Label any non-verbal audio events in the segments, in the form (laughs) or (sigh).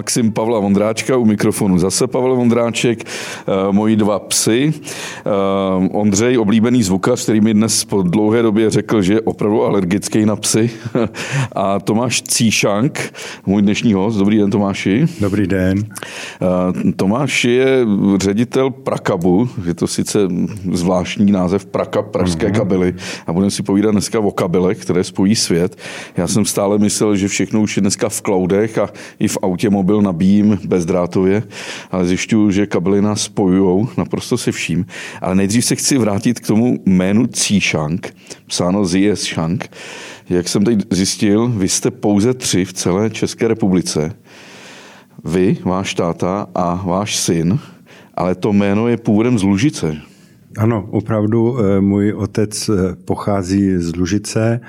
Maxim Pavla Vondráčka u mikrofonu. Zase Pavel Vondráček, eh, moji dva psy. Eh, Ondřej, oblíbený zvukař, který mi dnes po dlouhé době řekl, že je opravdu alergický na psy. (laughs) A Tomáš Cíšank, můj dnešní host. Dobrý den, Tomáši. Dobrý den. Tomáš je ředitel Prakabu, je to sice zvláštní název Praka, pražské uh-huh. kabely. A budeme si povídat dneska o kabelech, které spojí svět. Já jsem stále myslel, že všechno už je dneska v cloudech a i v autě mobil nabíjím bezdrátově, ale zjišťuju, že kabely nás spojují naprosto se vším. Ale nejdřív se chci vrátit k tomu jménu Cíšank, psáno Zies Shank. Jak jsem teď zjistil, vy jste pouze tři v celé České republice. Vy, váš táta a váš syn, ale to jméno je původem z Lužice. Ano, opravdu eh, můj otec eh, pochází z Lužice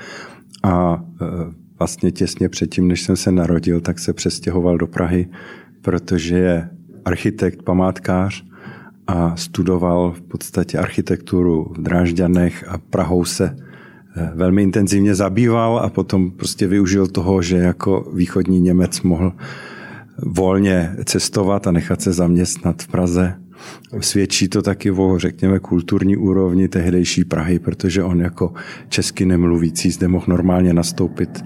a eh, vlastně těsně předtím, než jsem se narodil, tak se přestěhoval do Prahy, protože je architekt, památkář a studoval v podstatě architekturu v Drážďanech a Prahou se velmi intenzivně zabýval a potom prostě využil toho, že jako východní Němec mohl volně cestovat a nechat se zaměstnat v Praze. Svědčí to taky o, řekněme, kulturní úrovni tehdejší Prahy, protože on jako česky nemluvící zde mohl normálně nastoupit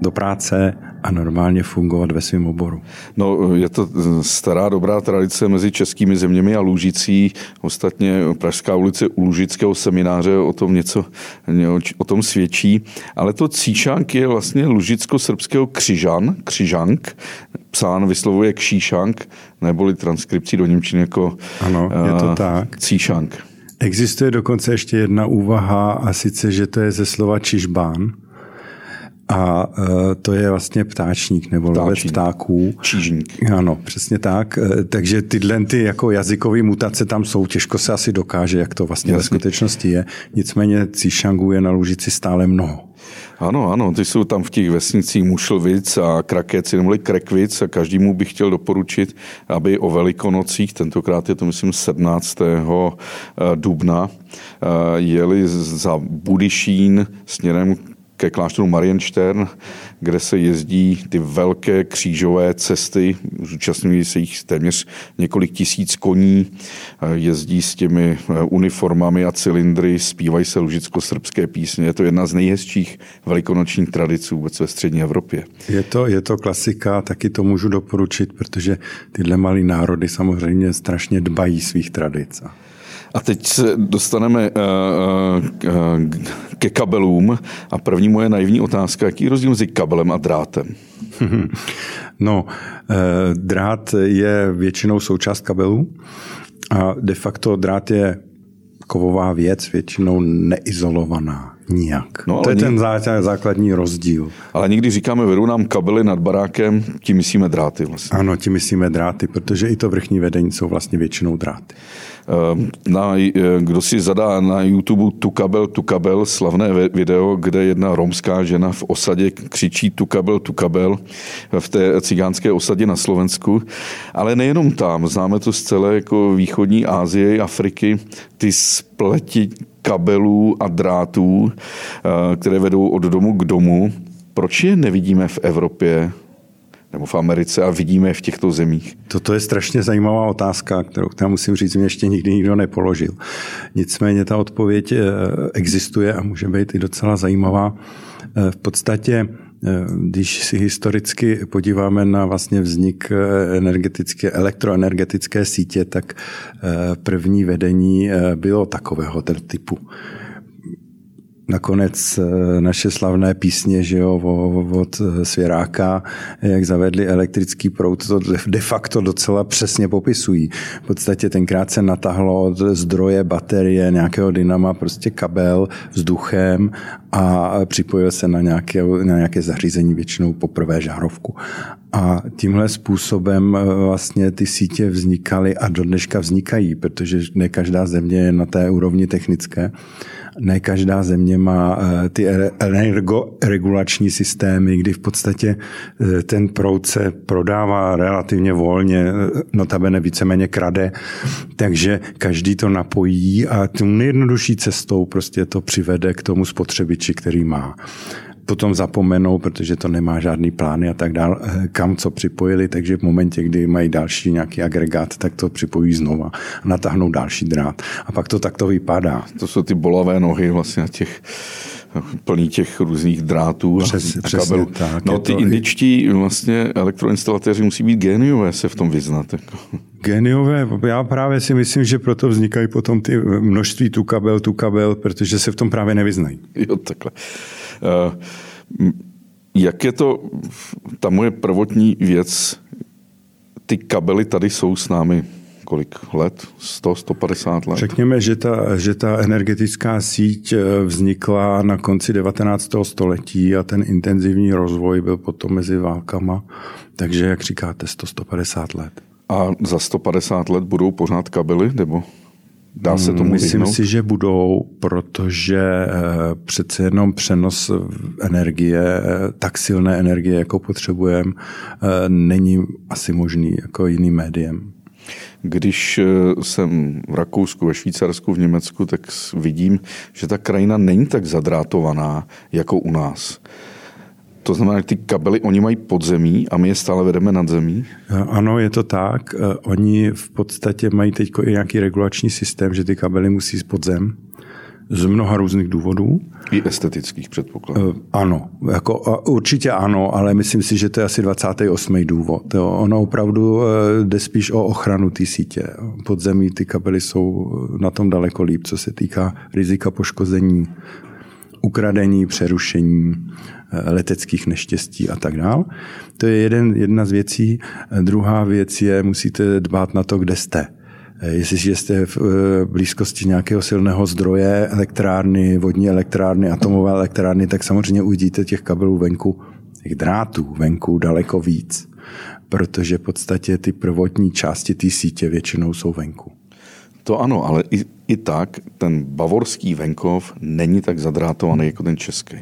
do práce a normálně fungovat ve svém oboru. No, je to stará dobrá tradice mezi českými zeměmi a Lužicí. Ostatně Pražská ulice u Lužického semináře o tom něco o tom svědčí. Ale to Cíšank je vlastně lužicko-srbského křižan, křižank, psán vyslovuje kšíšank, neboli transkripcí do Němčiny jako ano, je to uh, tak. cíšank. Existuje dokonce ještě jedna úvaha a sice, že to je ze slova čižbán, a uh, to je vlastně ptáčník nebo lovec ptáků. Čížník. Ano, přesně tak. Uh, takže tyhle ty jako jazykové mutace tam jsou, těžko se asi dokáže, jak to vlastně Jasně. ve skutečnosti je. Nicméně cíšangů je na Lužici stále mnoho. Ano, ano, ty jsou tam v těch vesnicích Mušlvic a Krakec, neboli Krekvic a každému bych chtěl doporučit, aby o velikonocích, tentokrát je to myslím 17. Eh, dubna, jeli za Budyšín směrem ke kláštoru Marienstern, kde se jezdí ty velké křížové cesty, zúčastňují se jich téměř několik tisíc koní, jezdí s těmi eh, uniformami a cylindry, zpívají se lužicko-srbské písně. Je to jedna z nejhezčích velikonočních tradic vůbec ve střední Evropě. Je to, je to klasika, taky to můžu doporučit, protože tyhle malé národy samozřejmě strašně dbají svých tradic. A teď se dostaneme uh, uh, ke kabelům a první moje naivní otázka, jaký je rozdíl mezi kabelem a drátem? (laughs) No, uh, drát je většinou součást kabelů a de facto drát je kovová věc, většinou neizolovaná nijak. No, to je ten základní rozdíl. Ale někdy říkáme, vedou nám kabely nad barákem, tím myslíme dráty vlastně. Ano, tím myslíme dráty, protože i to vrchní vedení jsou vlastně většinou dráty. Ehm, na, eh, kdo si zadá na YouTube tu kabel, tu kabel, slavné video, kde jedna romská žena v osadě křičí tu kabel, tu kabel v té cigánské osadě na Slovensku. Ale nejenom tam, známe to z celé jako východní Asie, Afriky, ty spleti kabelů a drátů, eh, které vedou od domu k domu. Proč je nevidíme v Evropě nebo v Americe a vidíme v těchto zemích? Toto je strašně zajímavá otázka, kterou která musím říct, mě ještě nikdy nikdo nepoložil. Nicméně ta odpověď eh, existuje a může být i docela zajímavá. Eh, v podstatě když si historicky podíváme na vlastně vznik energetické, elektroenergetické sítě, tak první vedení bylo takového typu nakonec eh, naše slavné písně, že jo, od eh, Svěráka, jak zavedli elektrický proud, to de facto docela přesně popisují. V podstatě tenkrát se natahlo zdroje, baterie, nějakého dynama, prostě kabel vzduchem a připojil se na nějaké, na nějaké zařízení, většinou poprvé žárovku. A tímhle způsobem eh, vlastně ty sítě vznikaly a do dneška vznikají, protože ne každá země je na té úrovni technické ne každá země má eh, ty energoregulační systémy, kdy v podstatě eh, ten proud se prodává relativně volně, eh, notabene víceméně krade, takže každý to napojí a tím nejjednodušší cestou prostě to přivede k tomu spotřebiči, který má. Potom zapomenou, protože to nemá žádný plány a tak dál, eh, kam co připojili, takže v momentě, kdy mají další nějaký agregát, tak to připojí znova a natáhnou další drát. A pak to takto vypadá. To jsou ty bolavé nohy vlastně těch plný těch různých drátů Přes, a, a kabelů. Tak, no ty to... indičtí vlastně elektroinstalatéři musí být géniové se v tom vyznat. Jako. Géniové, já právě si myslím, že proto vznikají potom ty množství tu kabel, tu kabel, protože se v tom právě nevyznají. Jo, takhle. Uh, jak je to, ta moje prvotní věc, ty kabely tady jsou s námi kolik let? 100, 150 let? Řekněme, že ta, že ta energetická síť eh, vznikla na konci 19. století a ten intenzivní rozvoj byl potom mezi válkama. Takže, jak říkáte, 100, 150 let. A za 150 let budou pořád kabely, nebo Dá se tomu Myslím vyhnout? si, že budou, protože eh, přece jenom přenos energie, eh, tak silné energie, jako potřebujeme, není asi možný jako jiným médiem. Když eh, jsem v Rakousku, ve Švýcarsku, v Německu, tak vidím, že ta krajina není tak zadrátovaná jako u nás. To znamená, že ty kabely oni mají podzemí a my je stále vedeme nad zemí? Eh, ano, je to tak. Eh, oni v podstatě mají teď i nějaký regulační systém, že ty kabely musí z podzem z mnoha různých důvodů. I estetických předpokladů. Eh, ano, jako, určitě ano, ale myslím si, že to je asi 28. důvod. Ono opravdu eh, jde spíš o ochranu té sítě. Podzemí ty kabely jsou na tom daleko líp, co se týká rizika poškození, ukradení, přerušení, eh, leteckých neštěstí a tak dále. To je jeden, jedna z věcí. Druhá věc je, musíte dbát na to, kde jste. Eh, jestliže jste v eh, blízkosti nějakého silného zdroje, elektrárny, vodní elektrárny, atomové elektrárny, tak samozřejmě uvidíte těch kabelů venku, těch drátů venku daleko víc, protože v podstatě ty prvotní části té sítě většinou jsou venku. To ano, ale i, i tak ten bavorský venkov není tak zadrátovaný jako ten český.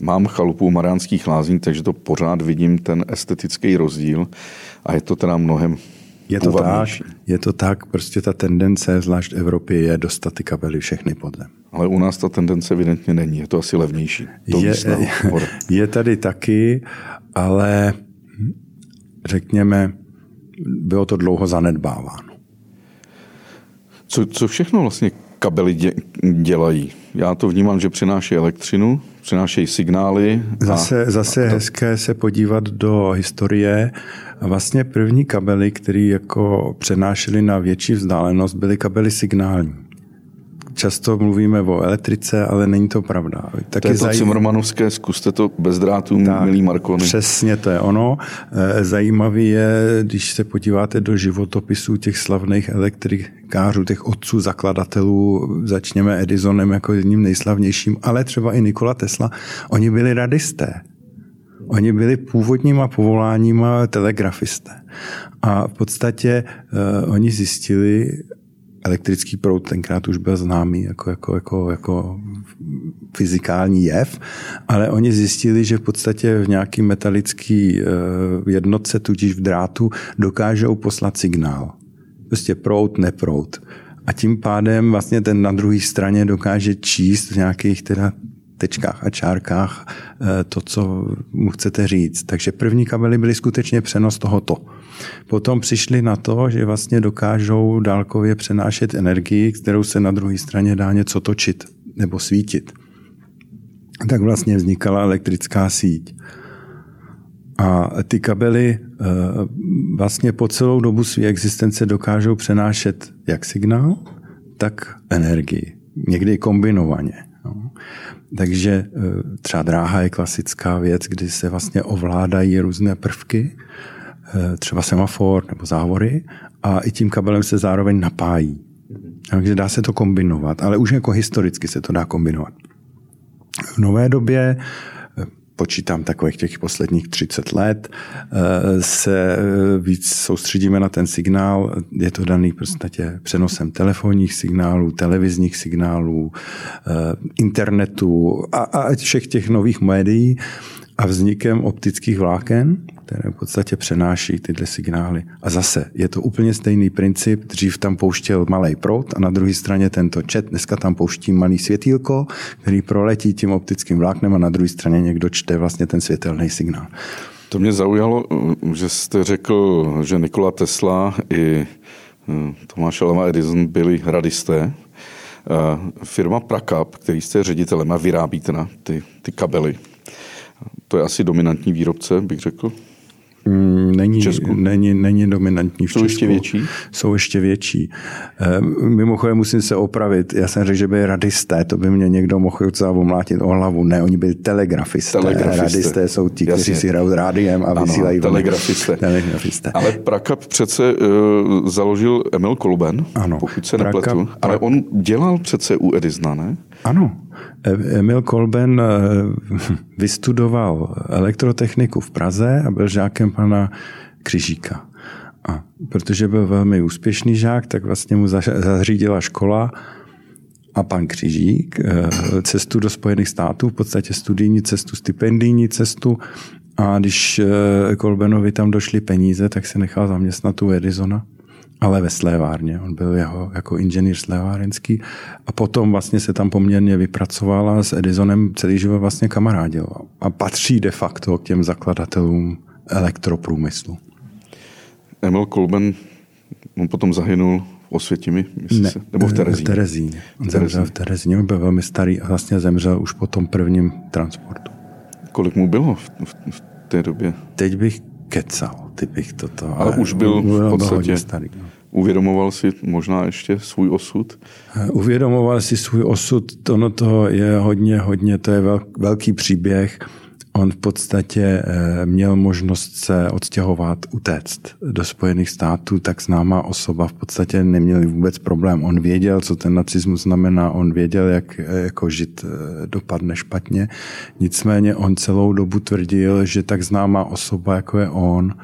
Mám chalupu Mariánských lázní, takže to pořád vidím ten estetický rozdíl a je to teda mnohem je to tak, je to tak, prostě ta tendence, zvlášť v Evropě, je dostat ty kabely všechny pod zem. Ale u nás ta tendence evidentně není, je to asi levnější. To je, (laughs) je tady taky, ale řekněme, bylo to dlouho zanedbáváno. Co, co všechno vlastně kabely dě, dělají? Já to vnímám, že přináší elektřinu, přinášejí signály. Zase, a, zase a to... hezké se podívat do historie. A vlastně první kabely, které jako přenášely na větší vzdálenost, byly kabely signální. Často mluvíme o elektrice, ale není to pravda. Taky to je to zaj... Cimrmanovské, zkuste to bez drátů, tak, milý Markony. Přesně to je ono. E, zajímavý je, když se podíváte do životopisů těch slavných elektrikářů, těch otců zakladatelů, začněme Edisonem jako jedním nejslavnějším, ale třeba i Nikola Tesla, oni byli radisté. Oni byli původníma povoláníma telegrafisté. A v podstatě uh, oni zjistili, elektrický proud tenkrát už byl známý jako, jako, jako, jako fyzikální jev, ale oni zjistili, že v podstatě v nějaký metalický uh, jednotce, tudíž v drátu, dokážou poslat signál. Prostě proud, neproud. A tím pádem vlastně ten na druhé straně dokáže číst v nějakých teda tečkách a čárkách eh, to, co mu chcete říct. Takže první kabely byly skutečně přenos tohoto. Potom přišli na to, že vlastně dokážou dálkově přenášet energii, kterou se na druhé straně dá něco točit nebo svítit. Tak vlastně vznikala elektrická síť. A ty kabely eh, vlastně po celou dobu své existence dokážou přenášet jak signál, tak energii. Někdy kombinovaně. Takže eh, třeba dráha je klasická věc, kdy se vlastně ovládají různé prvky, eh, třeba semafor nebo závory a i tím kabelem se zároveň napájí. Takže dá se to kombinovat, ale už jako historicky se to dá kombinovat. V nové době počítám takových těch posledních 30 let, eh, se víc soustředíme na ten signál. Je to daný prostě přenosem telefonních signálů, televizních signálů, eh, internetu a, a všech těch nových médií a vznikem optických vláken, které v podstatě přenáší tyhle signály. A zase je to úplně stejný princip. Dřív tam pouštěl malý prout a na druhé straně tento čet. Dneska tam pouští malý světýlko, který proletí tím optickým vláknem a na druhé straně někdo čte vlastně ten světelný signál. To mě zaujalo, že jste řekl, že Nikola Tesla i hm, Tomáš Alva Edison byli radisté. Firma Prakap, který jste ředitelem a vyrábíte na ty, ty kabely, to je asi dominantní výrobce, bych řekl. Mm, není, není, není dominantní v Jsou Česku. ještě větší? Jsou ještě větší. Ehm, mimochodem musím se opravit. Já jsem řekl, že byli radisté, to by mě někdo mohl docela omlátit o hlavu. Ne, oni byli telegrafisté. telegrafisté. Radisté jsou ti, Jasně. kteří si hrajou rádiem a ano, vysílají. Telegrafisté. telegrafisté. Ale Prakap přece uh, založil Emil Kolben, ano. pokud se Prakap, nepletu. Ale on dělal přece u Edisona, ne? Ano. Emil Kolben eh, (laughs) vystudoval elektrotechniku v Praze a byl žákem pana Křižíka. A protože byl velmi úspěšný žák, tak vlastně mu zařídila škola a pan Křižík eh, cestu do Spojených států, v podstatě studijní cestu, stipendijní cestu a když Kolbenovi tam došly peníze, tak se nechal zaměstnat u Edisona ale ve slévárně. On byl jeho, jako inženýr slévárenský a potom vlastně se tam poměrně vypracoval a s Edisonem celý život vlastně kamarádil. A patří de facto k těm zakladatelům elektroprůmyslu. Emil Kolben, on potom zahynul v Osvětimi, ne, se, nebo v Terezíně. V Terezíně. On zemřel v Terezíně, byl velmi starý a vlastně zemřel už po tom prvním transportu. Kolik mu bylo v, v, v té době? Teď bych kecal, ty bych toto. Ale, ale už byl v podstatě starý. No. Uvědomoval si možná ještě svůj osud? Eh, uvědomoval si svůj osud, ono to je hodně, hodně, to je velký příběh. On v podstatě eh, měl možnost se odstěhovat, utéct do Spojených států, tak známá osoba v podstatě neměl vůbec problém. On věděl, co ten nacismus znamená, on věděl, jak eh, jako žít dopadne špatně. Nicméně on celou dobu tvrdil, že tak známá osoba, jako je on,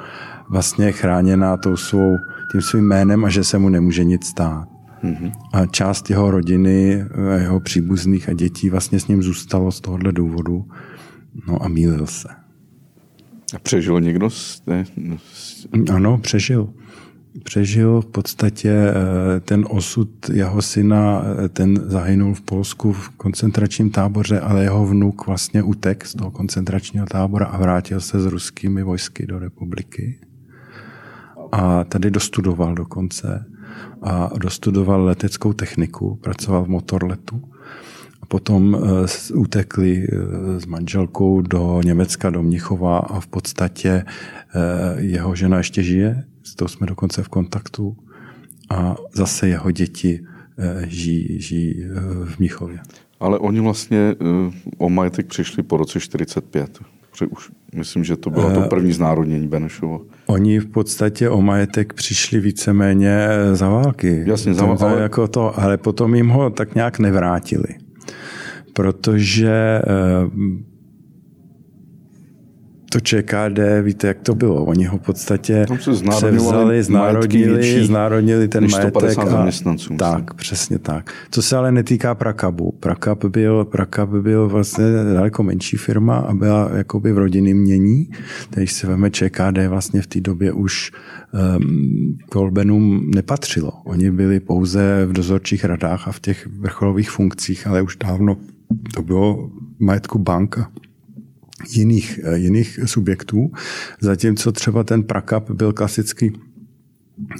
vlastně je chráněná tou svou tím svým jménem a že se mu nemůže nic stát. Mm-hmm. A část jeho rodiny, jeho příbuzných a dětí vlastně s ním zůstalo z tohohle důvodu. No a mýlil se. A přežil někdo? Z té... Ano, přežil. Přežil v podstatě eh, ten osud jeho syna, eh, ten zahynul v Polsku v koncentračním táboře, ale jeho vnuk vlastně utek z toho koncentračního tábora a vrátil se s ruskými vojsky do republiky a tady dostudoval dokonce a dostudoval leteckou techniku, pracoval v motorletu. A potom eh, utekli eh, s manželkou do Německa, do Mnichova a v podstatě eh, jeho žena ještě žije, s tou jsme dokonce v kontaktu a zase jeho děti žijí, žijí v Mnichově. Ale oni vlastně o majetek přišli po roce 45 už myslím, že to bylo to první znárodnění Benešovo. Oni v podstatě o majetek přišli víceméně za války. Jasně, za války. Ale... Jako to, ale potom jim ho tak nějak nevrátili. Protože eh, to ČKD, víte, jak to bylo. Oni ho v podstatě převzali, znárodnili, znárodnili ten majetek. A, zaměstnanců. Tak, přesně tak. Co se ale netýká Prakabu. Prakab byl, Prakab byl vlastně daleko menší firma a byla jakoby v rodinném mění. Když se veme ČKD vlastně v té době už um, Kolbenům nepatřilo. Oni byli pouze v dozorčích radách a v těch vrcholových funkcích, ale už dávno to bylo majetku banka jiných, eh, jiných subjektů, zatímco třeba ten Prakap byl klasický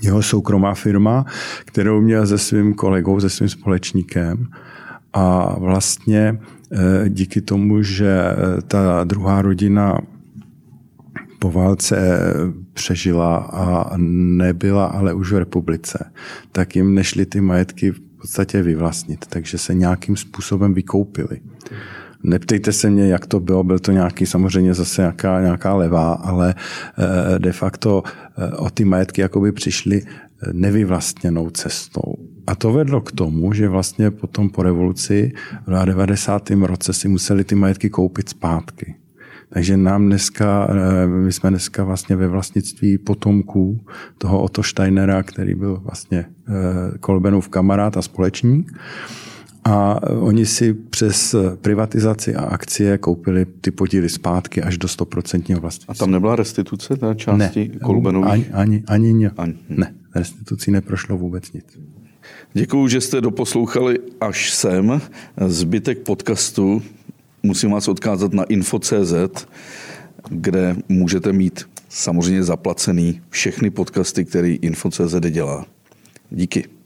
jeho soukromá firma, kterou měl se svým kolegou, se svým společníkem. A vlastně eh, díky tomu, že eh, ta druhá rodina po válce přežila a nebyla ale už v republice, tak jim nešly ty majetky v podstatě vyvlastnit, takže se nějakým způsobem vykoupili. Neptejte se mě, jak to bylo, byl to nějaký samozřejmě zase nějaká, nějaká levá, ale eh, de facto eh, o ty majetky jakoby přišli eh, nevyvlastněnou cestou. A to vedlo k tomu, že vlastně potom po revoluci v 90. roce si museli ty majetky koupit zpátky. Takže nám dneska, my jsme dneska vlastně ve vlastnictví potomků toho Otto Steinera, který byl vlastně Kolbenův kamarád a společník. A oni si přes privatizaci a akcie koupili ty podíly zpátky až do 100% vlastnictví. A tam nebyla restituce té části ne, Kolbenových? Ani, ani, ani, ani, ani. Ne, restitucí neprošlo vůbec nic. Děkuji, že jste doposlouchali až sem. Zbytek podcastu musím vás odkázat na info.cz, kde můžete mít samozřejmě zaplacený všechny podcasty, který info.cz dělá. Díky.